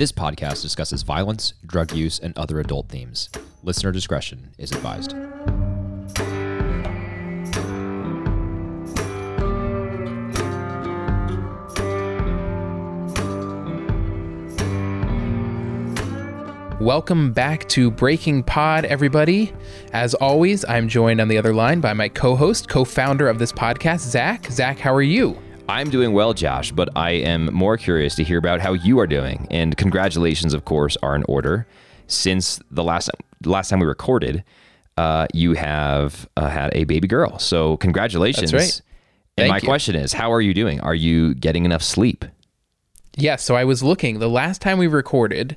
This podcast discusses violence, drug use, and other adult themes. Listener discretion is advised. Welcome back to Breaking Pod, everybody. As always, I'm joined on the other line by my co host, co founder of this podcast, Zach. Zach, how are you? I'm doing well, Josh, but I am more curious to hear about how you are doing. And congratulations, of course, are in order. Since the last last time we recorded, uh, you have uh, had a baby girl. So congratulations. That's right. And Thank my you. question is, how are you doing? Are you getting enough sleep? Yeah, so I was looking. The last time we recorded,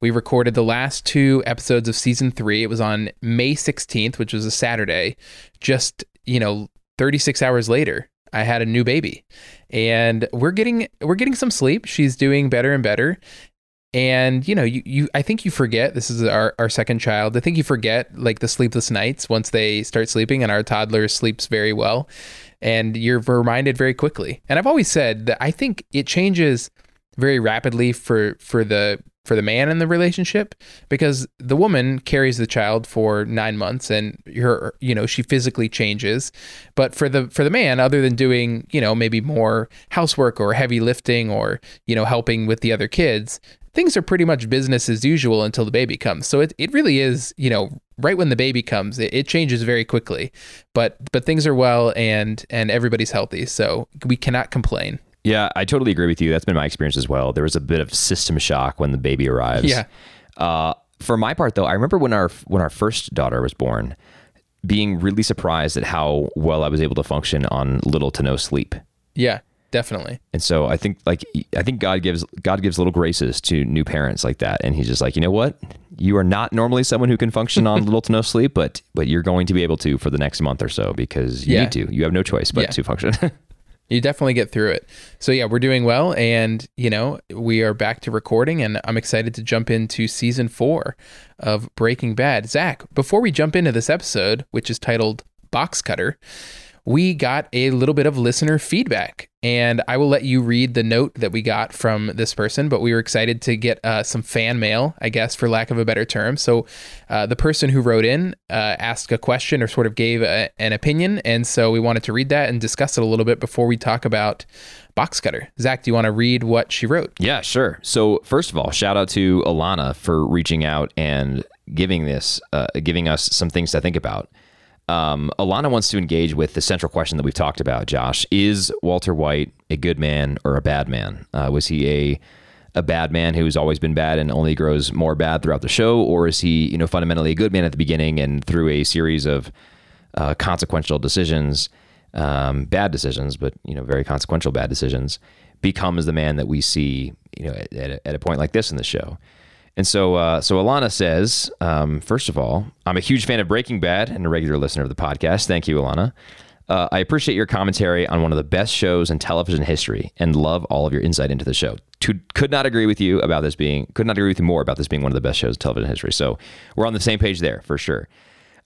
we recorded the last two episodes of season three. It was on May 16th, which was a Saturday. Just, you know, 36 hours later, I had a new baby. And we're getting we're getting some sleep. She's doing better and better. And you know, you, you I think you forget this is our, our second child. I think you forget like the sleepless nights once they start sleeping and our toddler sleeps very well. And you're reminded very quickly. And I've always said that I think it changes very rapidly for for the for the man in the relationship because the woman carries the child for nine months and her you know she physically changes. But for the for the man other than doing you know maybe more housework or heavy lifting or you know helping with the other kids things are pretty much business as usual until the baby comes. So it, it really is you know right when the baby comes it, it changes very quickly. But but things are well and and everybody's healthy. So we cannot complain Yeah, I totally agree with you. That's been my experience as well. There was a bit of system shock when the baby arrives. Yeah. Uh, for my part, though, I remember when our when our first daughter was born, being really surprised at how well I was able to function on little to no sleep. yeah definitely And so I think like I think God gives God gives little graces to new parents like that, and He's just like, you know what, you are not normally someone who can function on little to no sleep, but but you're going to be able to for the next month or so because you Yeah. need to. You have no choice but Yeah. to function. you definitely get through it. So yeah, we're doing well, and you know we are back to recording, and I'm excited to jump into season four of Breaking Bad. Zach, before we jump into this episode, which is titled Box Cutter, we got a little bit of listener feedback, and I will let you read the note that we got from this person. But we were excited to get uh, some fan mail, I guess, for lack of a better term. So uh, the person who wrote in uh, asked a question or sort of gave a, an opinion, and so we wanted to read that and discuss it a little bit before we talk about Box Cutter. Zach, do you want to read what she wrote? Yeah, sure. So first of all, shout out to Alana for reaching out and giving this, uh, giving us some things to think about. Um, Alana wants to engage with the central question that we've talked about. Josh, is Walter White a good man or a bad man? Uh, was he a a bad man who's always been bad and only grows more bad throughout the show, or is he, you know, fundamentally a good man at the beginning and through a series of uh, consequential decisions, um, bad decisions, but you know, very consequential bad decisions, becomes the man that we see, you know, at, at, a, at a point like this in the show. And so, uh, so Alana says, um, first of all, I'm a huge fan of Breaking Bad and a regular listener of the podcast. Thank you, Alana. Uh, I appreciate your commentary on one of the best shows in television history and love all of your insight into the show. To, could not agree with you about this being, could not agree with you more about this being one of the best shows in television history. So we're on the same page there for sure.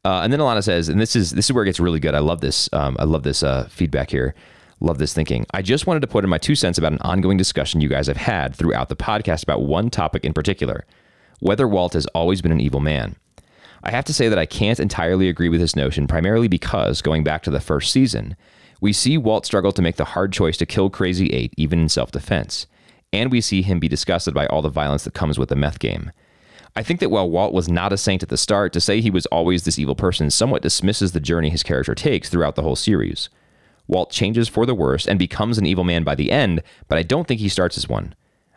Uh, and then Alana says, and this is this is where it gets really good. I love this. Um, I love this uh, feedback here. Love this thinking. I just wanted to put in my two cents about an ongoing discussion you guys have had throughout the podcast about one topic in particular: whether Walt has always been an evil man. I have to say that I can't entirely agree with this notion, primarily because going back to the first season, we see Walt struggle to make the hard choice to kill Crazy Eight, even in self-defense, and we see him be disgusted by all the violence that comes with the meth game. I think that while Walt was not a saint at the start, to say he was always this evil person somewhat dismisses the journey his character takes throughout the whole series. Walt changes for the worse and becomes an evil man by the end, but I don't think he starts as one.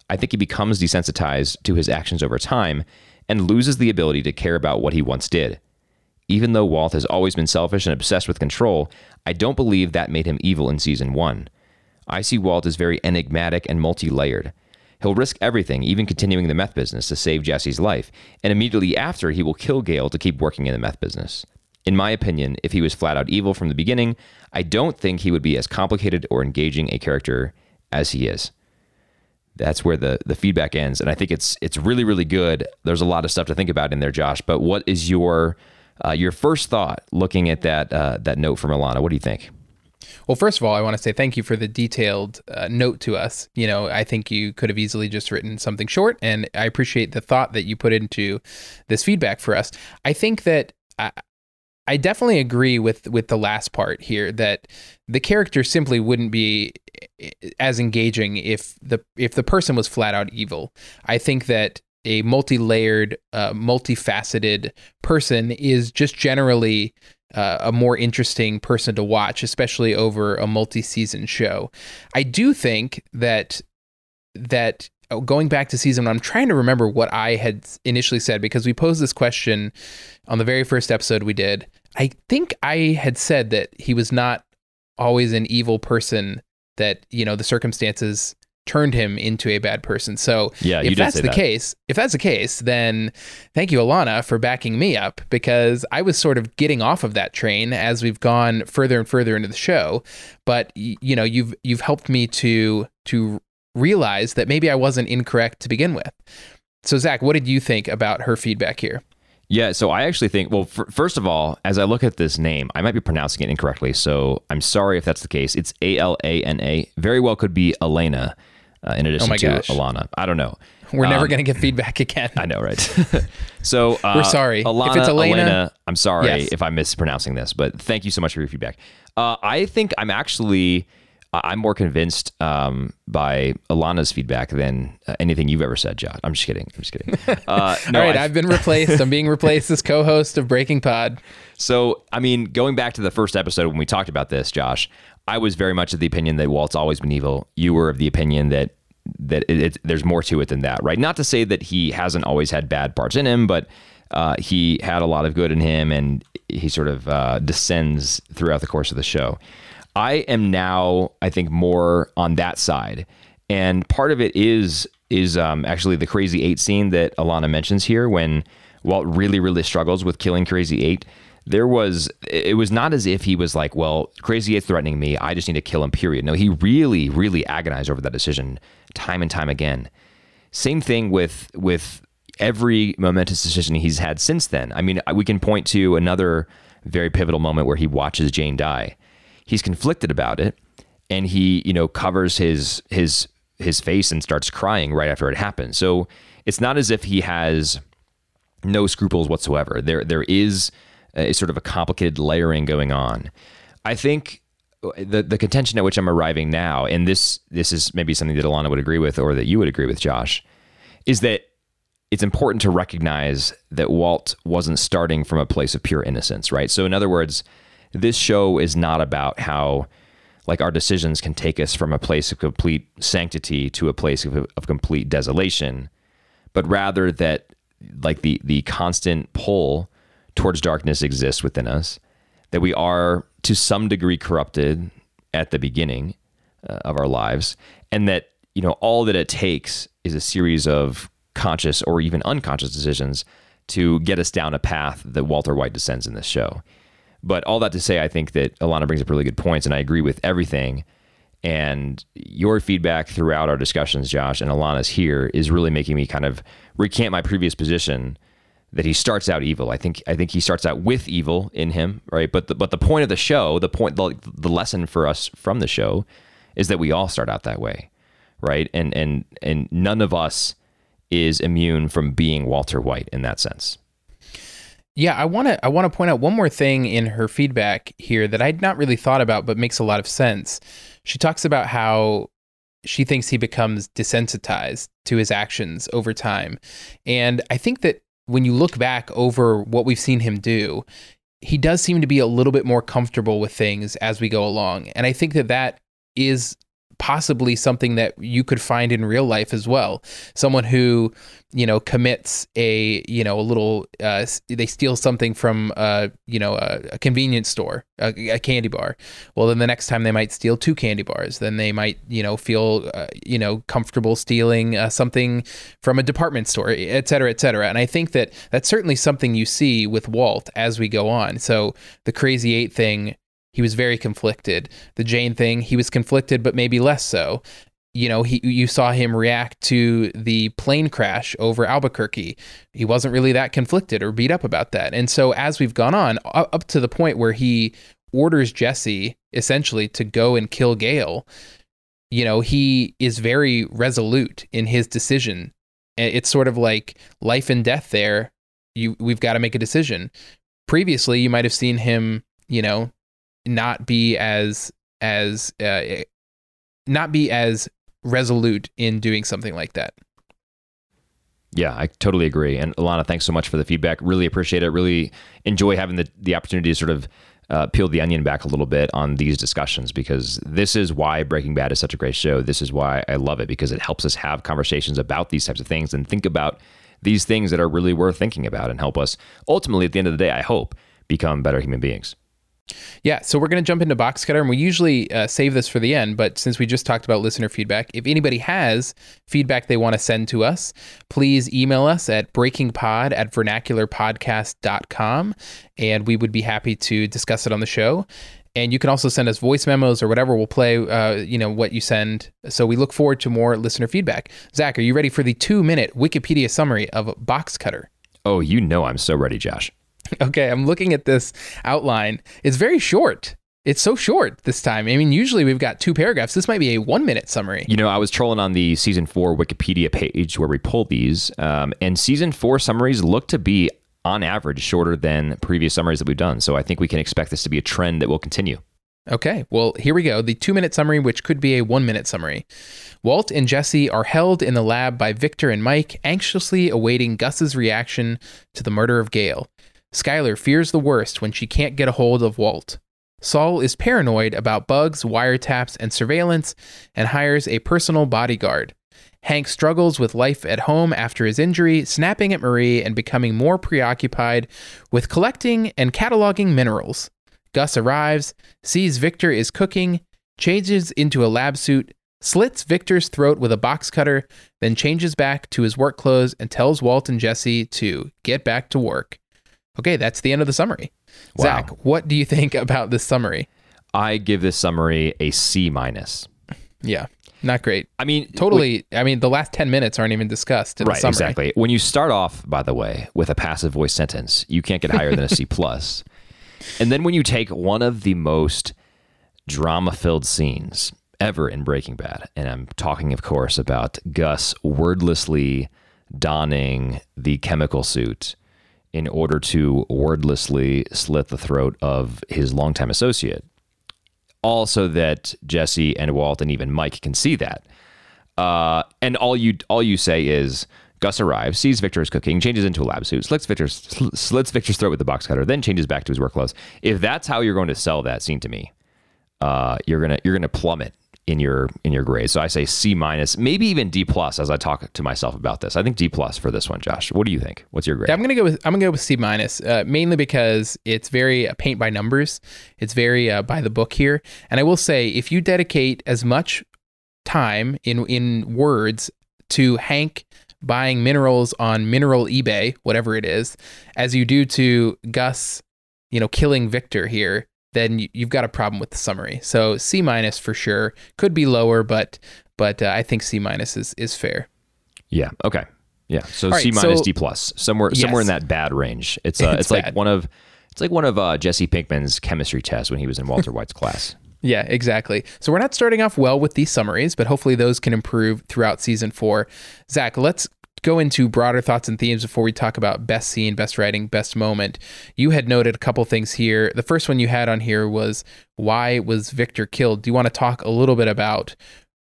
I think he becomes desensitized to his actions over time and loses the ability to care about what he once did. Even though Walt has always been selfish and obsessed with control, I don't believe that made him evil in season one. I see Walt as very enigmatic and multi layered. He'll risk everything, even continuing the meth business, to save Jesse's life, and immediately after, he will kill Gale to keep working in the meth business. In my opinion, if he was flat out evil from the beginning, I don't think he would be as complicated or engaging a character as he is. That's where the, the feedback ends, and I think it's it's really really good. There's a lot of stuff to think about in there, Josh. But what is your uh, your first thought looking at that uh, that note from Alana? What do you think? Well, first of all, I want to say thank you for the detailed uh, note to us. You know, I think you could have easily just written something short, and I appreciate the thought that you put into this feedback for us. I think that. I, I definitely agree with with the last part here that the character simply wouldn't be eh, as engaging if the if the person was flat out evil. I think that a multi-layered, uh, multifaceted person is just generally uh, a more interesting person to watch, especially over a multi-season show. I do think that that Oh, going back to season one, I'm trying to remember what I had initially said because we posed this question on the very first episode we did. I think I had said that he was not always an evil person, that, you know, the circumstances turned him into a bad person. So Yeah, if that's the that. case, if that's the case, then thank you, Alana, for backing me up because I was sort of getting off of that train as we've gone further and further into the show. But you know, you've you've helped me to to realize that maybe I wasn't incorrect to begin with. So Zach, what did you think about her feedback here? Yeah, so I actually think, well, f- first of all, as I look at this name, I might be pronouncing it incorrectly. So I'm sorry if that's the case. It's A L A N A. Very well could be Elena uh, in addition Oh to gosh. Alana. I don't know. We're never Um, going to get feedback again. I know, right? so uh, We're sorry. If it's Elena- I'm sorry Yes. if I'm mispronouncing this, but thank you so much for your feedback. Uh, I think I'm actually I'm more convinced um, by Alana's feedback than uh, anything you've ever said, Josh. I'm just kidding. I'm just kidding. Uh, no, All right, I- I've been replaced. I'm being replaced as co-host of Breaking Pod. So, I mean, going back to the first episode when we talked about this, Josh, I was very much of the opinion that Walt's always been evil. You were of the opinion that that it, it, there's more to it than that, right? Not to say that he hasn't always had bad parts in him, but uh, he had a lot of good in him, and he sort of uh, descends throughout the course of the show. I am now, I think, more on that side, and part of it is is um, actually the Crazy Eight scene that Alana mentions here when Walt really, really struggles with killing Crazy Eight. There was it was not as if he was like well crazy eight's threatening me. I just need to kill him period. No he really really agonized over that decision time and time again. Same thing with with every momentous decision he's had since then. I mean we can point to another very pivotal moment where he watches jane die he's conflicted about it and he you know covers his his his face and starts crying right after it happens so it's not as if he has no scruples whatsoever. There there is a sort of a complicated layering going on. I think the the contention at which I'm arriving now, and this this is maybe something that Alana would agree with, or that you would agree with, Josh, is that it's important to recognize that Walt wasn't starting from a place of pure innocence, right? So in other words, this show is not about how like our decisions can take us from a place of complete sanctity to a place of, of complete desolation, but rather that like the the constant pull towards darkness exists within us, that we are to some degree corrupted at the beginning uh, of our lives, and that you know all that it takes is a series of conscious or even unconscious decisions to get us down a path that Walter White descends in this show. But all that to say, I think that Alana brings up really good points, and I agree with everything. And your feedback throughout our discussions, Josh, and Alana's here is really making me kind of recant my previous position that he starts out evil. I think I think he starts out with evil in him, right? But the, but the point of the show, the point, the, the lesson for us from the show, is that we all start out that way, right? And and and none of us is immune from being Walter White in that sense. Yeah, I want to I want to point out one more thing in her feedback here that I'd not really thought about but makes a lot of sense. She talks about how she thinks he becomes desensitized to his actions over time. And I think that when you look back over what we've seen him do, he does seem to be a little bit more comfortable with things as we go along. And I think that that is possibly something that you could find in real life as well. Someone who, you know, commits a, you know, a little, uh, they steal something from, uh, you know, a, a convenience store, a, a candy bar. Well, then the next time they might steal two candy bars. Then they might, you know, feel, uh, you know, comfortable stealing uh, something from a department store, et cetera, et cetera. And I think that that's certainly something you see with Walt as we go on. So the Crazy Eight thing he was very conflicted. The Jane thing, he was conflicted, but maybe less so. You know, he you saw him react to the plane crash over Albuquerque. He wasn't really that conflicted or beat up about that. And so as we've gone on, up to the point where he orders Jesse essentially to go and kill Gale, you know, he is very resolute in his decision. It's sort of like life and death there. You we've got to make a decision. Previously, you might have seen him, you know, not be as as uh, not be as resolute in doing something like that. Yeah, I totally agree. And Alana, thanks so much for the feedback. Really appreciate it. Really enjoy having the, the opportunity to sort of uh, peel the onion back a little bit on these discussions because this is why Breaking Bad is such a great show. This is why I love it because it helps us have conversations about these types of things and think about these things that are really worth thinking about and help us ultimately, at the end of the day, I hope, become better human beings. Yeah, so we're going to jump into box cutter, and we usually uh, save this for the end. But since we just talked about listener feedback, if anybody has feedback they want to send to us, please email us at breakingpod at vernacularpodcast.com, and we would be happy to discuss it on the show. And you can also send us voice memos or whatever. We'll play, uh, you know, what you send. So we look forward to more listener feedback. Zach, are you ready for the two-minute Wikipedia summary of box cutter? Oh, you know I'm so ready, Josh. Okay, I'm looking at this outline. It's very short. It's so short this time. I mean, usually we've got two paragraphs. This might be a one minute summary. You know, I was trolling on the season four Wikipedia page where we pulled these, um, and season four summaries look to be on average shorter than previous summaries that we've done. So I think we can expect this to be a trend that will continue. Okay, well, here we go. The two minute summary, which could be a one minute summary. Walt and Jesse are held in the lab by Victor and Mike, anxiously awaiting Gus's reaction to the murder of Gale. Skyler fears the worst when she can't get a hold of Walt. Saul is paranoid about bugs, wiretaps, and surveillance and hires a personal bodyguard. Hank struggles with life at home after his injury, snapping at Marie and becoming more preoccupied with collecting and cataloging minerals. Gus arrives, sees Victor is cooking, changes into a lab suit, slits Victor's throat with a box cutter, then changes back to his work clothes and tells Walt and Jesse to get back to work. Okay, that's the end of the summary. Wow. Zach, what do you think about this summary? I give this summary a C minus. Yeah, not great. I mean, totally. I mean, the last ten minutes aren't even discussed. In right, exactly. When you start off, by the way, with a passive voice sentence, you can't get higher than a C plus. And then when you take one of the most drama-filled scenes ever in Breaking Bad, and I'm talking, of course, about Gus wordlessly donning the chemical suit in order to wordlessly slit the throat of his longtime associate. Also, that Jesse and Walt and even Mike can see that. Uh, and all you all you say is Gus arrives, sees Victor is cooking, changes into a lab suit, slits Victor's slits Victor's throat with the box cutter, then changes back to his work clothes. If that's how you're going to sell that scene to me, uh, you're gonna you're gonna plummet in your in your grade. So I say C minus, maybe even D plus as I talk to myself about this. I think D plus for this one, Josh. What do you think? What's your grade? I'm gonna go with I'm gonna go with C minus, uh, mainly because it's very uh, paint by numbers. It's very uh, by the book here, and I will say if you dedicate as much time in in words to Hank buying minerals on mineral eBay, whatever it is, as you do to Gus, you know, killing Victor here, then you've got a problem with the summary. So C minus for sure. Could be lower, but but uh, I think C minus is is fair. Yeah. Okay. Yeah. So right, C minus so, D plus somewhere yes. somewhere in that bad range. It's uh, it's, it's like one of it's like one of uh, Jesse Pinkman's chemistry tests when he was in Walter White's class. Yeah, exactly. So we're not starting off well with these summaries, but hopefully those can improve throughout season four. Zach, let's go into broader thoughts and themes before we talk about best scene, best writing, best moment. You had noted a couple things here. The first one you had on here was why was Victor killed? Do you want to talk a little bit about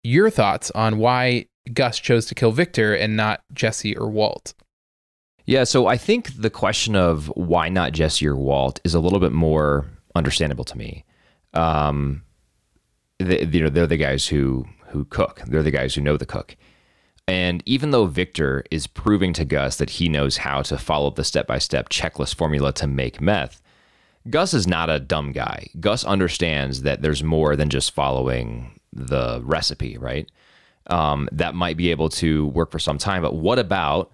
your thoughts on why Gus chose to kill Victor and not Jesse or Walt? Yeah, so I think the question of why not Jesse or Walt is a little bit more understandable to me. Um, they, you know, they're the guys who who cook. They're the guys who know the cook. And even though Victor is proving to Gus that he knows how to follow the step by step checklist formula to make meth, Gus is not a dumb guy. Gus understands that there's more than just following the recipe, right? Um, that might be able to work for some time, but what about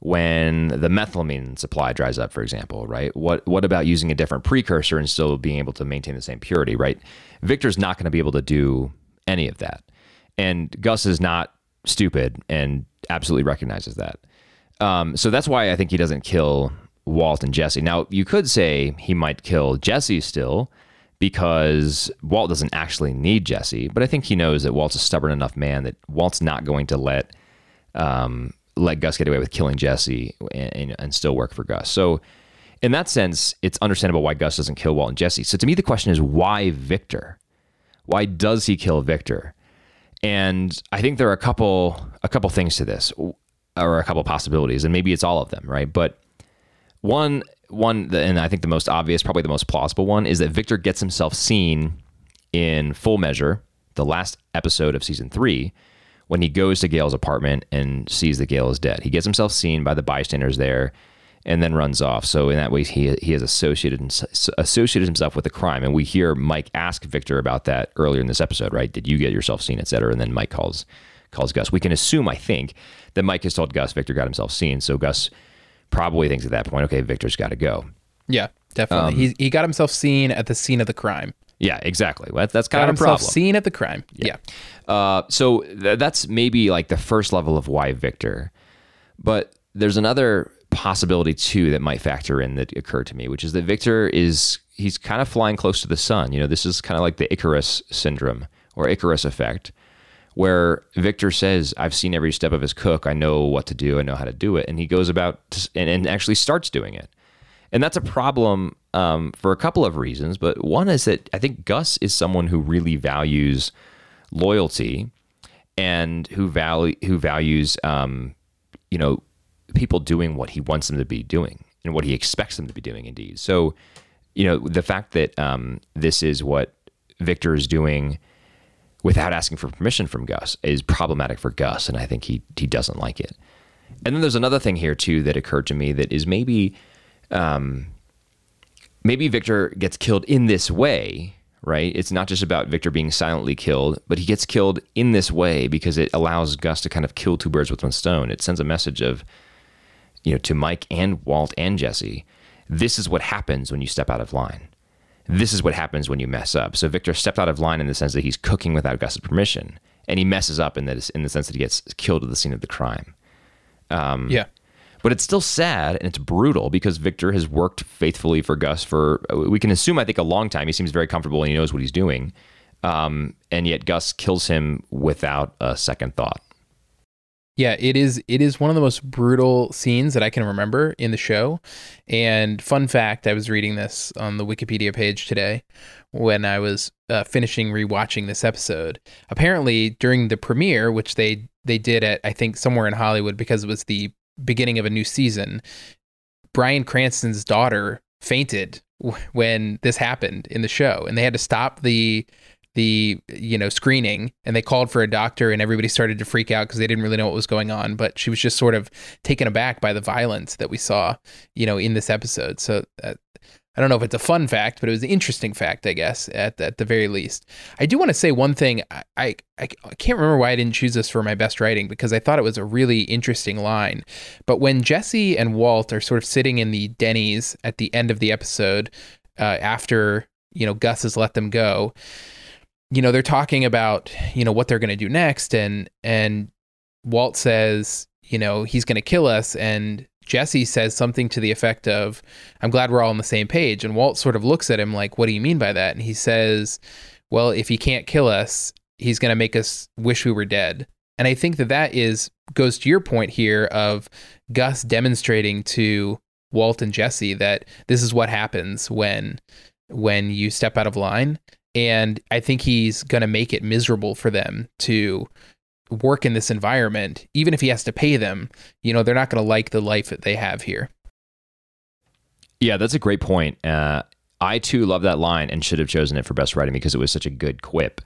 when the methylamine supply dries up, for example, right? What what about using a different precursor and still being able to maintain the same purity, right? Victor's not going to be able to do any of that, and Gus is not stupid and absolutely recognizes that. Um, so that's why I think he doesn't kill Walt and Jesse. Now, you could say he might kill Jesse still because Walt doesn't actually need Jesse, but I think he knows that Walt's a stubborn enough man that Walt's not going to let um, let Gus get away with killing Jesse and, and, and still work for Gus. So in that sense, it's understandable why Gus doesn't kill Walt and Jesse. So to me, the question is why Victor? Why does he kill Victor? And I think there are a couple a couple things to this, or a couple possibilities, and maybe it's all of them, right? But one one, and I think the most obvious, probably the most plausible one, is that Victor gets himself seen in Full Measure, the last episode of season three, when he goes to Gale's apartment and sees that Gale is dead. He gets himself seen by the bystanders there and then runs off. So in that way, he he has associated associated himself with the crime. And we hear Mike ask Victor about that earlier in this episode, right? Did you get yourself seen, et cetera? And then Mike calls calls Gus. We can assume, I think, that Mike has told Gus Victor got himself seen. So Gus probably thinks at that point, okay, Victor's got to go. Yeah, definitely. Um, he he got himself seen at the scene of the crime. Yeah, exactly. That's, that's kind got of a problem. Seen at the crime. Yeah. yeah. Uh, so th- that's maybe like the first level of why Victor, but there's another possibility too that might factor in that occurred to me, which is that Victor is he's kind of flying close to the sun. You know, this is kind of like the Icarus syndrome or Icarus effect, where Victor says, I've seen every step of his cook. I know what to do. I know how to do it. And he goes about to, and, and, actually starts doing it. And that's a problem um, for a couple of reasons. But one is that I think Gus is someone who really values loyalty and who value who values um, you know people doing what he wants them to be doing and what he expects them to be doing indeed so you know the fact that um, this is what victor is doing without asking for permission from Gus is problematic for Gus, and I think he he doesn't like it. And then there's another thing here too that occurred to me that is maybe, um, maybe Victor gets killed in this way, right? It's not just about Victor being silently killed, but he gets killed in this way because it allows Gus to kind of kill two birds with one stone. It sends a message of, you know, to Mike and Walt and Jesse, this is what happens when you step out of line this is what happens when you mess up. So Victor stepped out of line in the sense that he's cooking without Gus's permission, and he messes up in that in the sense that he gets killed at the scene of the crime. Um, yeah. But it's still sad and it's brutal because Victor has worked faithfully for Gus for we can assume I think a long time. He seems very comfortable and he knows what he's doing, um, and yet Gus kills him without a second thought. Yeah, it is it is one of the most brutal scenes that I can remember in the show. And fun fact, I was reading this on the Wikipedia page today when I was uh, finishing rewatching this episode. Apparently, during the premiere, which they they did at I think somewhere in Hollywood because it was the beginning of a new season, Bryan Cranston's daughter fainted when this happened in the show and they had to stop the the you know screening and they called for a doctor and everybody started to freak out because they didn't really know what was going on but she was just sort of taken aback by the violence that we saw you know in this episode so uh, I don't know if it's a fun fact, but it was an interesting fact, I guess, at, at the very least. I do want to say one thing. I, I, I can't remember why I didn't choose this for my best writing because I thought it was a really interesting line. But when Jesse and Walt are sort of sitting in the Denny's at the end of the episode, uh, after, you know, Gus has let them go, you know, they're talking about, you know, what they're going to do next. And, and Walt says, you know, he's going to kill us. And Jesse says something to the effect of, I'm glad we're all on the same page. And Walt sort of looks at him like, what do you mean by that? And he says, well, if he can't kill us, he's going to make us wish we were dead. And I think that that is, goes to your point here of Gus demonstrating to Walt and Jesse that this is what happens when, when you step out of line and I think he's going to make it miserable for them to work in this environment, even if he has to pay them. You know, they're not going to like the life that they have here. Yeah, that's a great point. Uh, I too love that line and should have chosen it for best writing because it was such a good quip,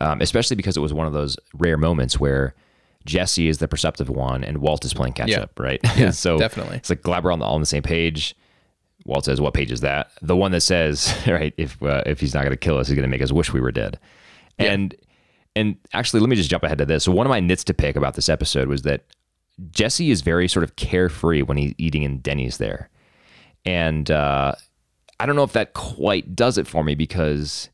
um, especially because it was one of those rare moments where Jesse is the perceptive one and Walt is playing catch yeah. up, right? Yeah, so definitely. It's like glad we're on the, all on the same page. Walt says, "What page is that?" The one that says, "Right, if uh, if he's not going to kill us, he's going to make us wish we were dead." Yeah. And and actually, let me just jump ahead to this. So one of my nits to pick about this episode was that Jesse is very sort of carefree when he's eating in Denny's there, and uh, I don't know if that quite does it for me because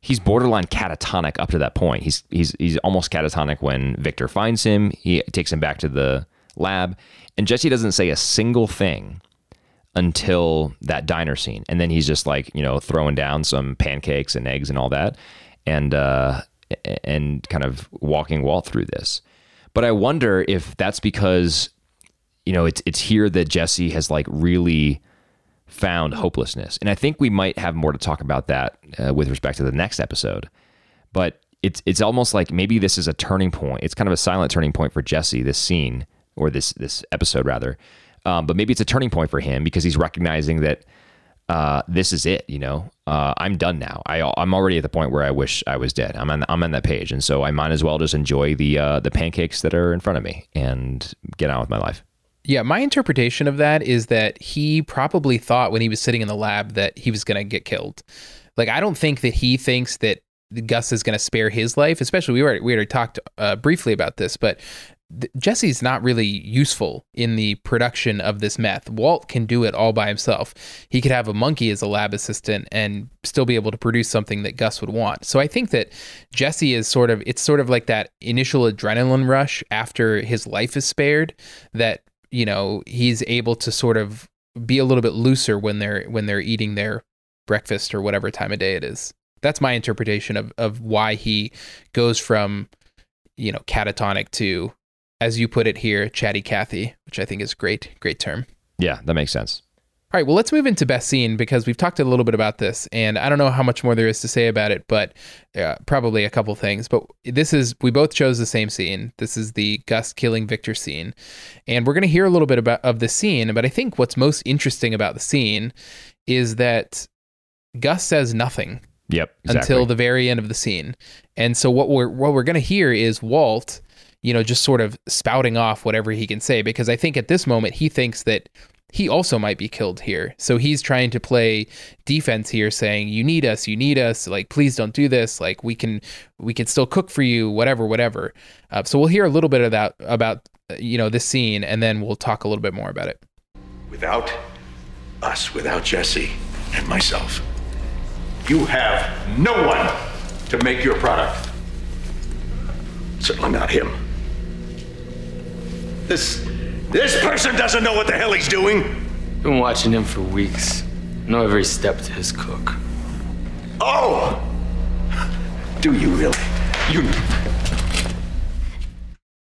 he's borderline catatonic up to that point. He's he's he's almost catatonic when Victor finds him. He takes him back to the lab, and Jesse doesn't say a single thing until that diner scene, and then he's just like you know throwing down some pancakes and eggs and all that, and uh, and kind of walking Walt through this. But I wonder if that's because you know it's it's here that Jesse has like really found hopelessness, and I think we might have more to talk about that uh, with respect to the next episode. But it's it's almost like maybe this is a turning point. It's kind of a silent turning point for Jesse. This scene or this this episode rather, um, but maybe it's a turning point for him because he's recognizing that uh, this is it. You know, uh, I'm done now. I I'm already at the point where I wish I was dead. I'm on I'm on that page, and so I might as well just enjoy the uh, the pancakes that are in front of me and get on with my life. Yeah, my interpretation of that is that he probably thought when he was sitting in the lab that he was going to get killed. Like I don't think that he thinks that Gus is going to spare his life. Especially we already we already talked uh, briefly about this, but Jesse's not really useful in the production of this meth. Walt can do it all by himself. He could have a monkey as a lab assistant and still be able to produce something that Gus would want. So I think that Jesse is sort of it's sort of like that initial adrenaline rush after his life is spared that you know he's able to sort of be a little bit looser when they're when they're eating their breakfast or whatever time of day it is that's my interpretation of of why he goes from you know catatonic to as you put it here chatty cathy which i think is great great term Yeah, that makes sense. all right well let's move into best scene because we've talked a little bit about this and i don't know how much more there is to say about it but uh, probably a couple things but this is we both chose the same scene this is the gus killing victor scene and we're going to hear a little bit about of the scene but i think what's most interesting about the scene is that gus says nothing Yep. Exactly. until the very end of the scene. And so what we're what we're going to hear is Walt, you know, just sort of spouting off whatever he can say because I think at this moment he thinks that he also might be killed here. So he's trying to play defense here saying you need us, you need us, like please don't do this, like we can we can still cook for you, whatever, whatever. Uh, so we'll hear a little bit of that about uh, you know this scene and then we'll talk a little bit more about it. Without us, without Jesse and myself, you have no one to make your product. Certainly not him. This this person doesn't know what the hell he's doing. Been watching him for weeks. Know every step to his cook. Oh! Do you really? You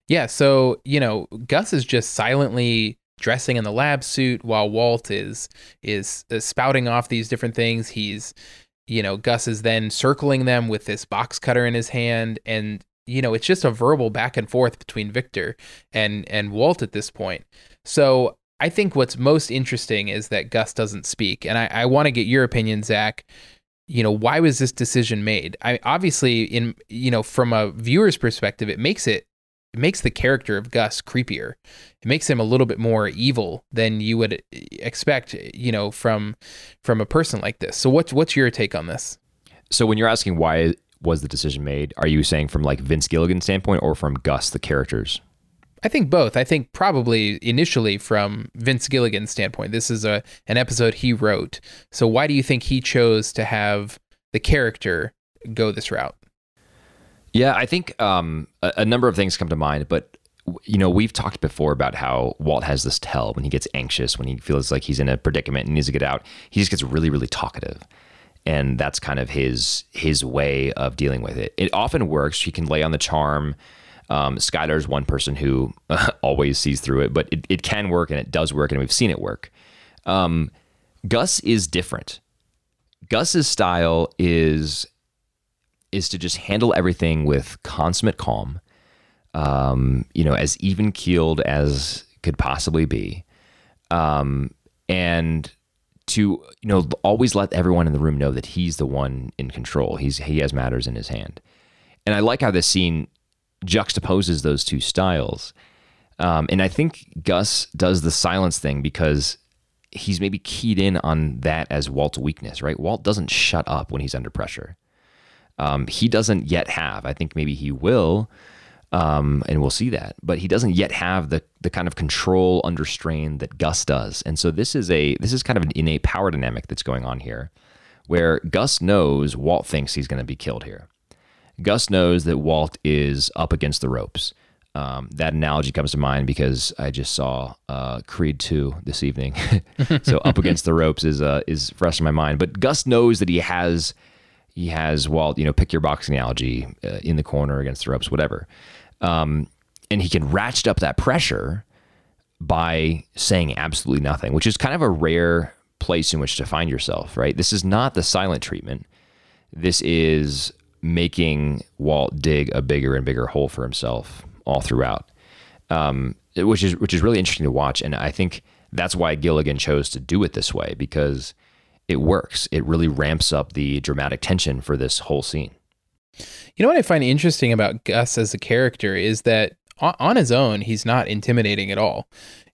Yeah, so you know, Gus is just silently dressing in the lab suit while Walt is is, is spouting off these different things. He's you know, Gus is then circling them with this box cutter in his hand and you know, it's just a verbal back and forth between Victor and and Walt at this point. So I think what's most interesting is that Gus doesn't speak, and I, I want to get your opinion, Zach. You know, why was this decision made? I obviously, in you know, from a viewer's perspective, it makes it it makes the character of Gus creepier. It makes him a little bit more evil than you would eh, expect, eh, you know, from from a person like this. So what's what's your take on this? So when you're asking why was the decision made, are you saying from like Vince Gilligan's standpoint or from Gus the characters? I think both. I think probably initially from Vince Gilligan's standpoint. This is a an episode he wrote. So why do you think he chose to have the character go this route? Yeah, I think um, a, a number of things come to mind, but you know, we've talked before about how Walt has this tell when he gets anxious, when he feels like he's in a predicament and needs to get out. He just gets really, really talkative, and that's kind of his his way of dealing with it. It often works. He can lay on the charm. Um, Skyler's one person who always sees through it, but it, it can work and it does work, and we've seen it work. Um, Gus is different. Gus's style is is to just handle everything with consummate calm, um, you know, as even keeled as could possibly be, um, and to you know always let everyone in the room know that he's the one in control. He's he has matters in his hand, and I like how this scene juxtaposes those two styles. Um, and I think Gus does the silence thing because he's maybe keyed in on that as Walt's weakness, right? Walt doesn't shut up when he's under pressure. Um, he doesn't yet have. I think maybe he will, um, and we'll see that. But he doesn't yet have the the kind of control under strain that Gus does. And so this is a this is kind of an innate power dynamic that's going on here, where Gus knows Walt thinks he's going to be killed here. Gus knows that Walt is up against the ropes. Um, that analogy comes to mind because I just saw uh, Creed 2 this evening. so up against the ropes is uh, is fresh in my mind. But Gus knows that he has he has Walt, you know, pick your boxing analogy uh, in the corner against the ropes, whatever. Um, and he can ratchet up that pressure by saying absolutely nothing, which is kind of a rare place in which to find yourself, right? This is not the silent treatment. This is making Walt dig a bigger and bigger hole for himself all throughout, um, which is which is really interesting to watch. And I think that's why Gilligan chose to do it this way because it works. It really ramps up the dramatic tension for this whole scene. You know what I find interesting about Gus as a character is that on his own, he's not intimidating at all.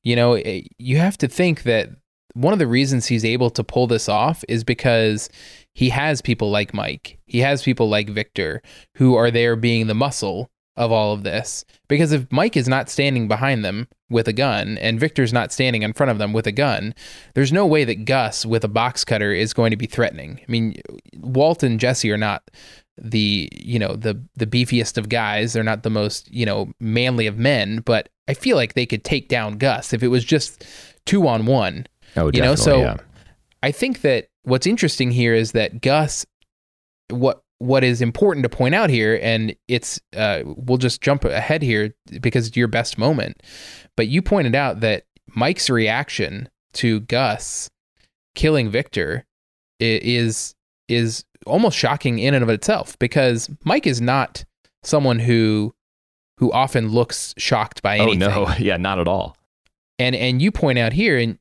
You know, eh, you have to think that one of the reasons he's able to pull this off is because he has people like Mike. He has people like Victor who are there being the muscle of all of this. Because if Mike is not standing behind them with a gun and Victor's not standing in front of them with a gun, there's no way that Gus with a box cutter is going to be threatening. I mean, Walt and Jesse are not the you know the the beefiest of guys they're not the most you know manly of men but i feel like they could take down gus if it was just two on one oh you know so yeah. i think that what's interesting here is that gus what what is important to point out here and it's uh, we'll just jump ahead here because it's your best moment but you pointed out that mike's reaction to gus killing victor is is almost shocking in and of itself because Mike is not someone who who often looks shocked by anything. Oh no, yeah, not at all. And and you point out here in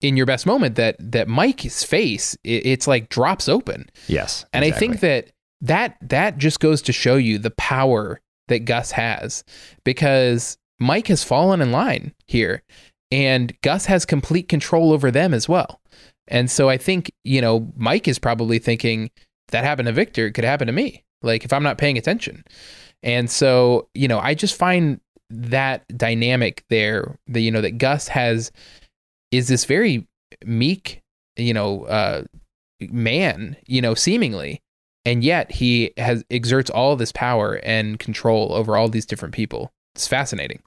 in your best moment that that Mike's face it, it's like drops open. Yes. And exactly. I think that that that just goes to show you the power that Gus has because Mike has fallen in line here and Gus has complete control over them as well. And so I think, you know, Mike is probably thinking that happened to Victor, it could happen to me. Like if I'm not paying attention. And so, you know, I just find that dynamic there, that, you know, that Gus has is this very meek, you know, uh, man, you know, seemingly. And yet he has exerts all this power and control over all these different people. It's fascinating.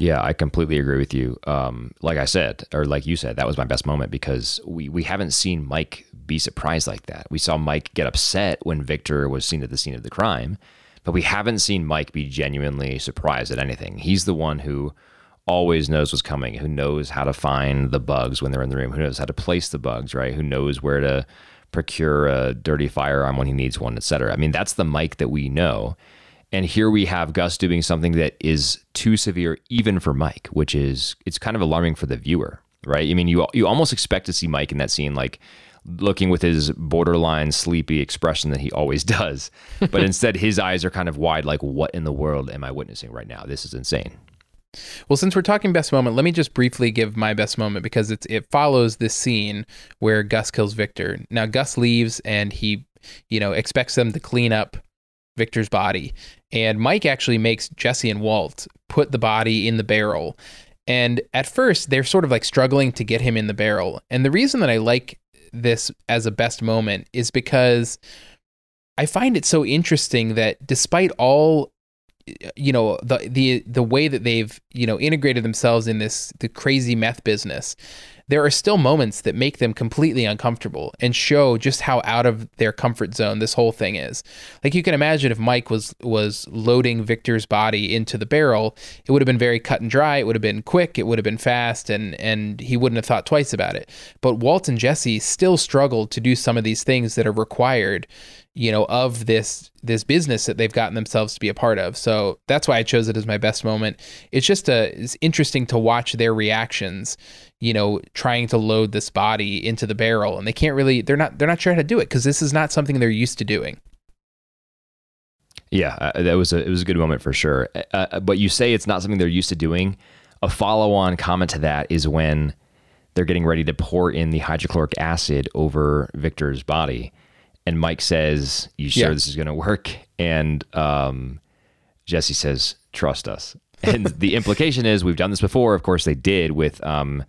Yeah, I completely agree with you. Um, like I said, or like you said, that was my best moment because we we haven't seen Mike be surprised like that. We saw Mike get upset when Victor was seen at the scene of the crime, but we haven't seen Mike be genuinely surprised at anything. He's the one who always knows what's coming, who knows how to find the bugs when they're in the room, who knows how to place the bugs, right? Who knows where to procure a dirty firearm when he needs one, etc. I mean, that's the Mike that we know. And here we have Gus doing something that is too severe even for Mike, which is it's kind of alarming for the viewer, right? I mean, you you almost expect to see Mike in that scene like looking with his borderline sleepy expression that he always does. But instead his eyes are kind of wide like what in the world am I witnessing right now? This is insane. Well, since we're talking best moment, let me just briefly give my best moment because it's it follows this scene where Gus kills Victor. Now Gus leaves and he, you know, expects them to clean up Victor's body. And Mike actually makes Jesse and Walt put the body in the barrel. And at first, they're sort of like struggling to get him in the barrel. And the reason that I like this as a best moment is because I find it so interesting that despite all you know the the the way that they've you know integrated themselves in this the crazy meth business there are still moments that make them completely uncomfortable and show just how out of their comfort zone this whole thing is. Like you can imagine if Mike was was loading Victor's body into the barrel, it would have been very cut and dry, it would have been quick, it would have been fast and and he wouldn't have thought twice about it. But Walt and Jesse still struggled to do some of these things that are required you know of this this business that they've gotten themselves to be a part of. So that's why i chose it as my best moment. It's just a it's interesting to watch their reactions you know trying to load this body into the barrel and they can't really they're not they're not sure how to do it because this is not something they're used to doing. Yeah uh, that was a it was a good moment for sure. Uh, uh but you say it's not something they're used to doing. A follow-on comment to that is when they're getting ready to pour in the hydrochloric acid over victor's body and Mike says, "You sure yeah. this is going to work?" And um, Jesse says, "Trust us." And the implication is we've done this before. Of course, they did with um,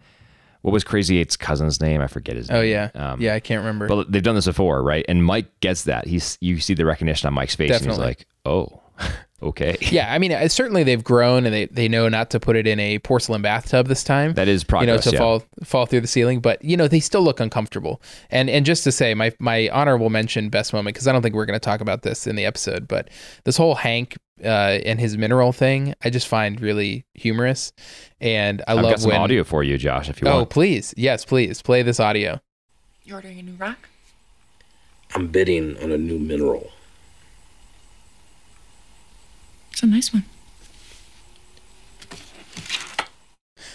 what was Crazy Eight's cousin's name? I forget his oh, name. Oh yeah, um, yeah, I can't remember. But they've done this before, right? And Mike gets that. He's you see the recognition on Mike's face, Definitely. and he's like, "Oh." okay. Yeah, I mean, certainly they've grown and they, they know not to put it in a porcelain bathtub this time. That is progress. you know, to yeah. fall fall through the ceiling. But you know, they still look uncomfortable. And and just to say, my my honorable mention best moment because I don't think we're going to talk about this in the episode, but this whole Hank uh, and his mineral thing, I just find really humorous, and I love. I've love got some when. audio for you, Josh, if you Oh, want. Oh, please, yes, please play this audio. You're ordering a new rock? I'm bidding on a new mineral. It's a nice one.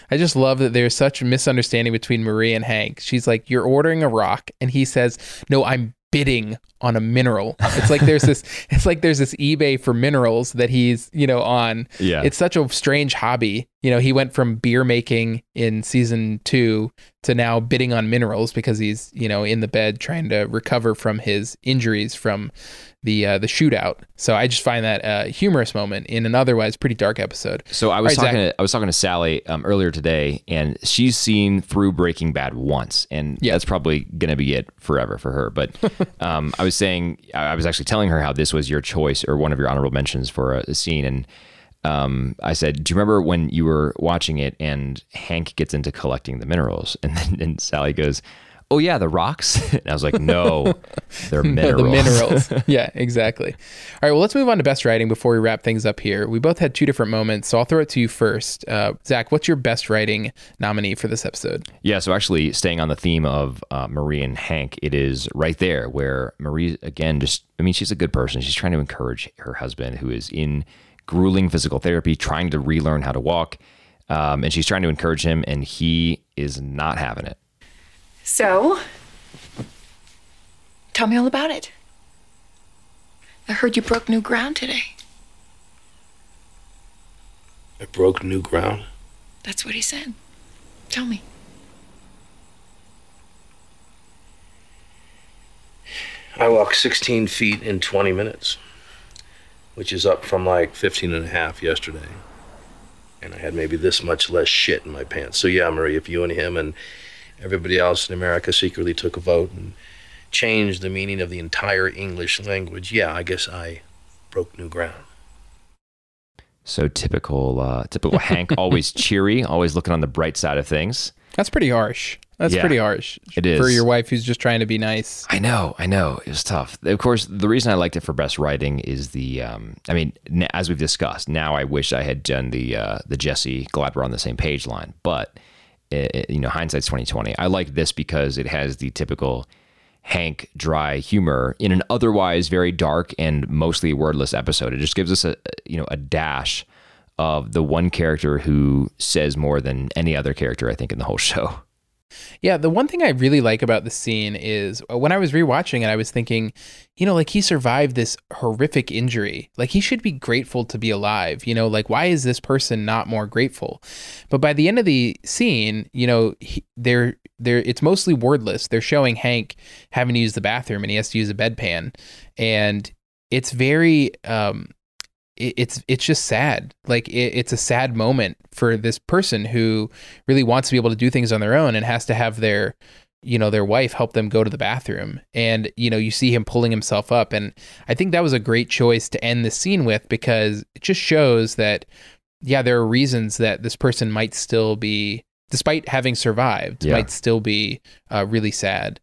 I just love that there's such a misunderstanding between Marie and Hank. She's like, "You're ordering a rock," and he says, "No, I'm bidding on a mineral." It's like there's this. It's like there's this eBay for minerals that he's you know on. Yeah. It's such a strange hobby. You know, he went from beer making in season two to now bidding on minerals because he's you know in the bed trying to recover from his injuries from the uh, the shootout. So I just find that a humorous moment in an otherwise pretty dark episode. So I was right, talking. Zach. To, I was talking to Sally um, earlier today, and she's seen through Breaking Bad once, and Yeah. that's probably going to be it forever for her. But um, I was saying, I was actually telling her how this was your choice or one of your honorable mentions for a, a scene, and um, I said, "Do you remember when you were watching it and Hank gets into collecting the minerals?" And then and Sally goes. Oh yeah, the rocks. And I was like, no, they're minerals. the minerals. yeah, exactly. All right, well, let's move on to best writing before we wrap things up here. We both had two different moments, so I'll throw it to you first. Uh, Zach, what's your best writing nominee for this episode? Yeah, so actually, staying on the theme of uh, Marie and Hank, it is right there where Marie, again, just, I mean, she's a good person. She's trying to encourage her husband who is in grueling physical therapy, trying to relearn how to walk. Um, and she's trying to encourage him, and he is not having it. So, tell me all about it. I heard you broke new ground today. I broke new ground. That's what he said. Tell me. I walked 16 feet in 20 minutes, which is up from like 15 and a half yesterday. And I had maybe this much less shit in my pants. So, yeah, Marie, if you and him and everybody else in America secretly took a vote and changed the meaning of the entire English language, yeah, I guess I broke new ground. So typical, uh, typical Hank, always cheery, always looking on the bright side of things. That's pretty harsh. That's Yeah, pretty harsh. it For your wife who's just trying to be nice. I know, I know. It was tough. Of course, the reason I liked it for best writing is the. Um, I mean, as we've discussed, now I wish I had done the uh, the Jesse. Glad we're on the same page line, but it, you know, hindsight's twenty twenty. I like this because it has the typical Hank dry humor in an otherwise very dark and mostly wordless episode. It just gives us a you know a dash of the one character who says more than any other character I think in the whole show. Yeah, the one thing I really like about the scene is uh, when I was rewatching it, I was thinking, you know, like he survived this horrific injury. Like he should be grateful to be alive. You know, like why is this person not more grateful? But by the end of the scene, you know, he, they're they're it's mostly wordless. They're showing Hank having to use the bathroom and he has to use a bedpan, and it's very um it- it's it's just sad. Like it, it's a sad moment for this person who really wants to be able to do things on their own and has to have their you know their wife help them go to the bathroom and you know you see him pulling himself up and i think that was a great choice to end the scene with because it just shows that yeah there are reasons that this person might still be despite having survived Yeah. might still be uh, really sad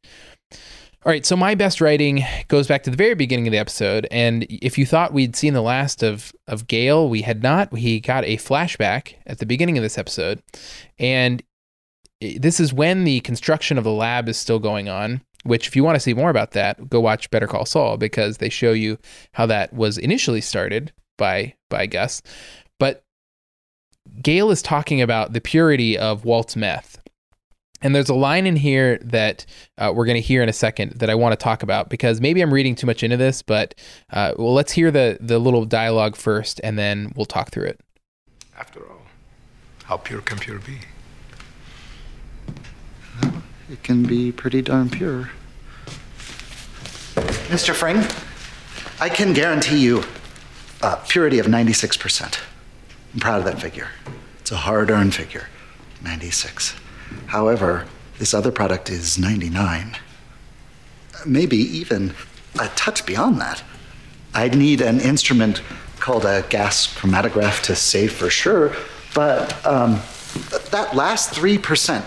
all right, so my best writing goes back to the very beginning of the episode, and if you thought we'd seen the last of of Gale, we had not. He got a flashback at the beginning of this episode, and this is when the construction of the lab is still going on. Which, if you want to see more about that, go watch Better Call Saul because they show you how that was initially started by by Gus. But Gale is talking about the purity of Walt's meth. And there's a line in here that uh, we're going to hear in a second that I want to talk about because maybe I'm reading too much into this, but uh, well, let's hear the the little dialogue first, and then we'll talk through it. After all, how pure can pure be? It can be pretty darn pure. Mr. Fring, I can guarantee you a purity of 96%. I'm proud of that figure. It's a hard earned figure 96. However, this other product is 99. Maybe even a touch beyond that. I'd need an instrument called a gas chromatograph to say for sure, but um, that last 3%,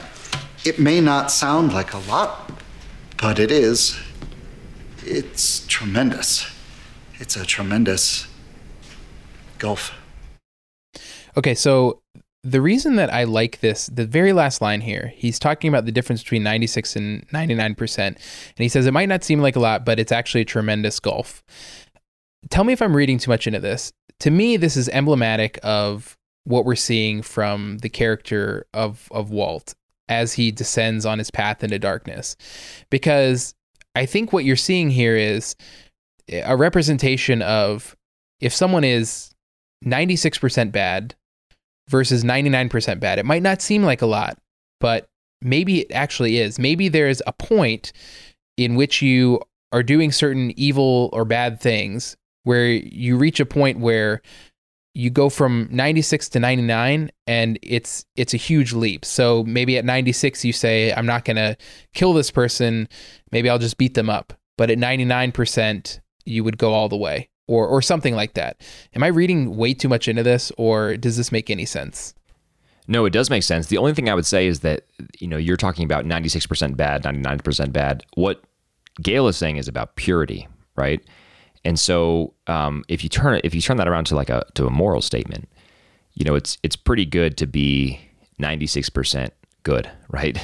it may not sound like a lot, but it is. It's tremendous. It's a tremendous gulf. Okay, so the reason that I like this, the very last line here, he's talking about the difference between 96 and 99%. And he says it might not seem like a lot, but it's actually a tremendous gulf. Tell me if I'm reading too much into this. To me, this is emblematic of what we're seeing from the character of, of Walt as he descends on his path into darkness. Because I think what you're seeing here is a representation of if someone is 96% bad versus 99% bad. It might not seem like a lot, but maybe it actually is. Maybe there's a point in which you are doing certain evil or bad things where you reach a point where you go from 96 to 99 and it's it's a huge leap. So maybe at 96 you say I'm not going to kill this person, maybe I'll just beat them up. But at 99% you would go all the way or or something like that. Am I reading way too much into this, or does this make any sense? No, it does make sense. The only thing I would say is that you know you're talking about 96% bad, 99% bad. What Gale is saying is about purity, right? And so um, if you turn it, if you turn that around to like a to a moral statement, you know it's it's pretty good to be 96% good, right?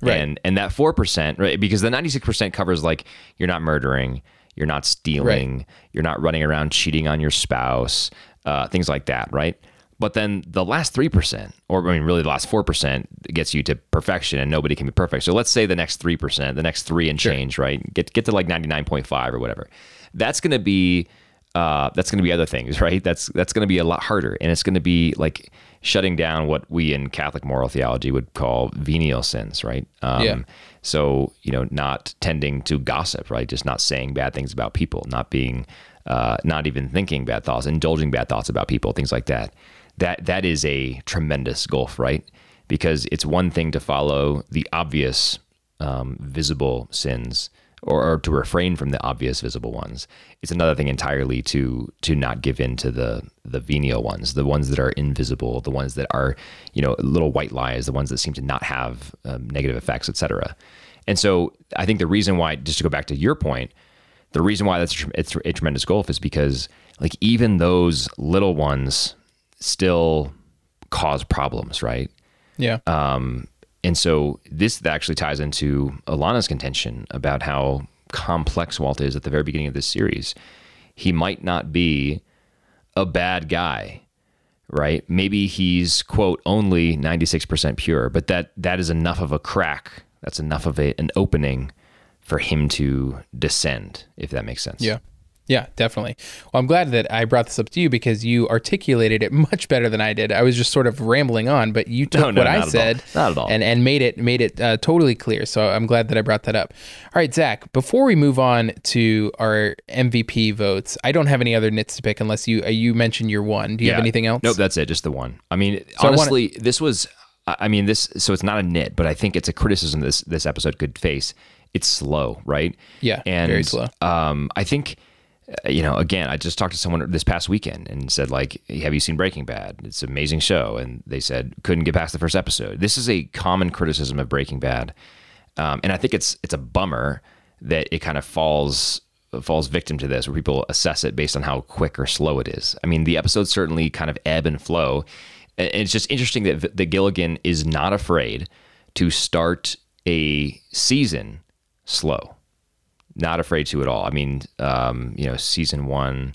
Right. And and that four percent, right? Because the 96% covers like you're not murdering, you're not stealing, right. you're not running around cheating on your spouse, uh, things like that, right? But then the last 3%, or I mean, really the last 4% gets you to perfection and nobody can be perfect. So let's say the next 3%, the next three and sure. change, right? Get, get to like 99.5 or whatever. That's going to be, uh, that's going to be other things, right? That's, that's going to be a lot harder. And it's going to be like shutting down what we in Catholic moral theology would call venial sins, right? Um, yeah so, you know, not tending to gossip, right? Just not saying bad things about people, not being, uh, not even thinking bad thoughts, indulging bad thoughts about people, things like that. That that is a tremendous gulf, right? Because it's one thing to follow the obvious, um, visible sins, or, or, to refrain from the obvious visible ones. It's another thing entirely to to not give in to the the venial ones, the ones that are invisible, the ones that are you know little white lies, the ones that seem to not have um, negative effects, etc. And so I think the reason why, just to go back to your point, the reason why that's it's a tremendous gulf is because like even those little ones still cause problems, right? Yeah. Um, and so this actually ties into Alana's contention about how complex Walt is at the very beginning of this series. He might not be a bad guy, right? Maybe he's quote only 96% pure, but that that is enough of a crack. That's enough of a, an opening for him to descend, if that makes sense. Yeah. Yeah, definitely. Well, I'm glad that I brought this up to you because you articulated it much better than I did. I was just sort of rambling on, but you took no, no, what I said not at all. and and made it made it uh, totally clear. So I'm glad that I brought that up. All right, Zach. Before we move on to our MVP votes, I don't have any other nits to pick unless you uh, you mentioned your one. Do you yeah. have anything else? Nope, that's it. Just the one. I mean, so honestly, I wanna... this was. I mean, this. So it's not a nit, but I think it's a criticism this this episode could face. It's slow, right? Yeah, and very slow. Um, I think you know, again, I just talked to someone this past weekend and said, like, have you seen Breaking Bad? It's an amazing show. And they said, couldn't get past the first episode. This is a common criticism of Breaking Bad. Um, and I think it's it's a bummer that it kind of falls falls victim to this, where people assess it based on how quick or slow it is. I mean, the episodes certainly kind of ebb and flow. And it's just interesting that, that Gilligan is not afraid to start a season slow not afraid to at all. I mean, um, you know, season one,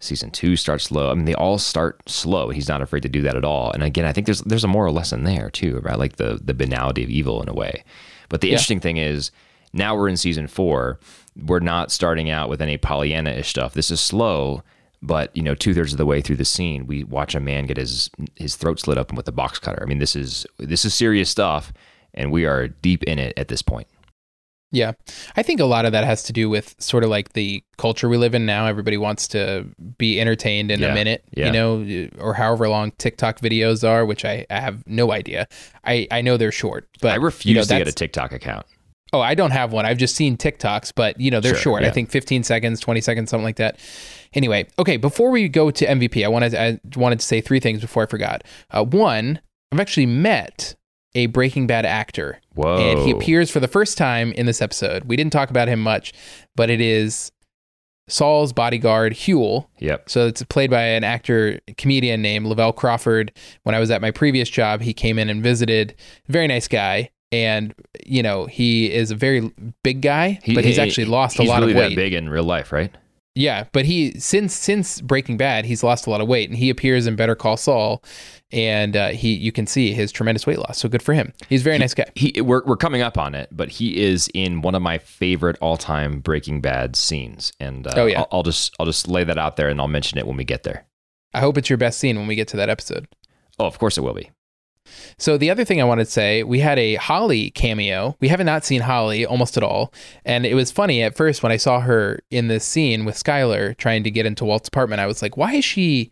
season two starts slow. I mean, they all start slow. He's not afraid to do that at all. And again, I think there's there's a moral lesson there too about like the the banality of evil in a way. But the yeah. interesting thing is now we're in season four. We're not starting out with any Pollyanna-ish stuff. This is slow, but you know, two thirds of the way through the scene, we watch a man get his his throat slit open with a box cutter. I mean, this is this is serious stuff, and we are deep in it at this point. Yeah. I think a lot of that has to do with sort of like the culture we live in now. Everybody wants to be entertained in yeah. a minute, yeah. you know, or however long TikTok videos are, which I, I have no idea. I, I know they're short, but I refuse you know, to get a TikTok account. Oh, I don't have one. I've just seen TikToks, but you know they're Sure, short. I think 15 seconds, 20 seconds, something like that. Anyway, okay. Before we go to MVP, I wanted I wanted to say three things before I forgot. Uh, one, I've actually met a Breaking Bad actor, Whoa. and he appears for the first time in this episode. We didn't talk about him much, but it is Saul's bodyguard Huell. Yep. So it's played by an actor comedian named Lavelle Crawford. When I was at my previous job, he came in and visited. Very nice guy. And you know he is a very big guy, He- but he's he- actually lost he's a lot really of weight. that big in real life, right? Yeah, but he since since Breaking Bad, he's lost a lot of weight, and he appears in Better Call Saul, and uh, he you can see his tremendous weight loss. So good for him. He's a very nice guy. He we're we're coming up on it, but he is in one of my favorite all time Breaking Bad scenes, and uh, Oh, yeah. I'll, I'll just I'll just lay that out there, and I'll mention it when we get there. I hope it's your best scene when we get to that episode. Oh, of course it will be. So the other thing I wanted to say, we had a Holly cameo. We haven't not seen Holly almost at all, and it was funny at first when I saw her in this scene with Skyler trying to get into Walt's apartment. I was like, why is she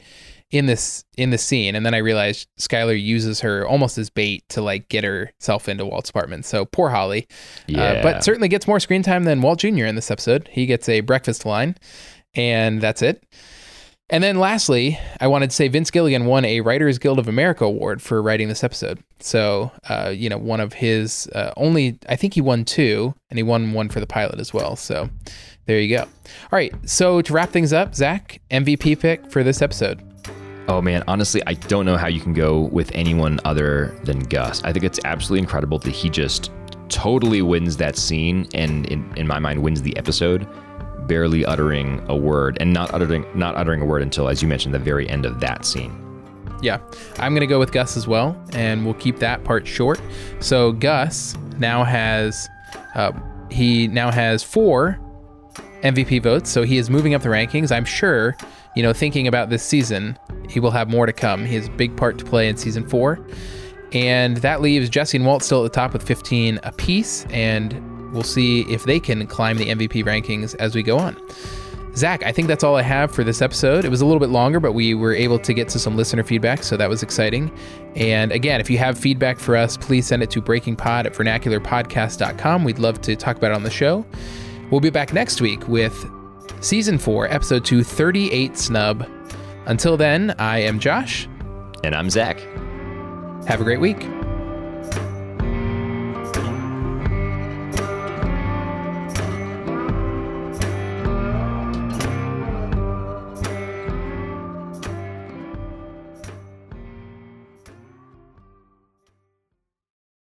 in this in the scene? And then I realized Skyler uses her almost as bait to like get herself into Walt's apartment. So poor Holly, Yeah. uh, but certainly gets more screen time than Walt Jr. in this episode. He gets a breakfast line, and that's it. And then lastly, I wanted to say Vince Gilligan won a Writers Guild of America award for writing this episode. So, uh, you know, one of his uh, only, I think he won two, and he won one for the pilot as well. So there you go. All right. So to wrap things up, Zach, MVP pick for this episode. Oh man, honestly, I don't know how you can go with anyone other than Gus. I think it's absolutely incredible that he just totally wins that scene and in, in my mind wins the episode, barely uttering a word and not uttering not uttering a word until, as you mentioned, the very end of that scene. Yeah, I'm to go with Gus as well, and we'll keep that part short. So Gus now has, uh, he now has four MVP votes, so he is moving up the rankings. I'm sure, you know, thinking about this season, he will have more to come. He has a big part to play in season four, and that leaves Jesse and Walt still at the top with 15 apiece, and we'll see if they can climb the MVP rankings as we go on. Zach, I think that's all I have for this episode. It was a little bit longer, but we were able to get to some listener feedback, so that was exciting. And again, if you have feedback for us, please send it to breakingpod at vernacularpodcast.com. We'd love to talk about it on the show. We'll be back next week with season four, episode two, 38 Snub. Until then, I am Josh. And I'm Zach. Have a great week.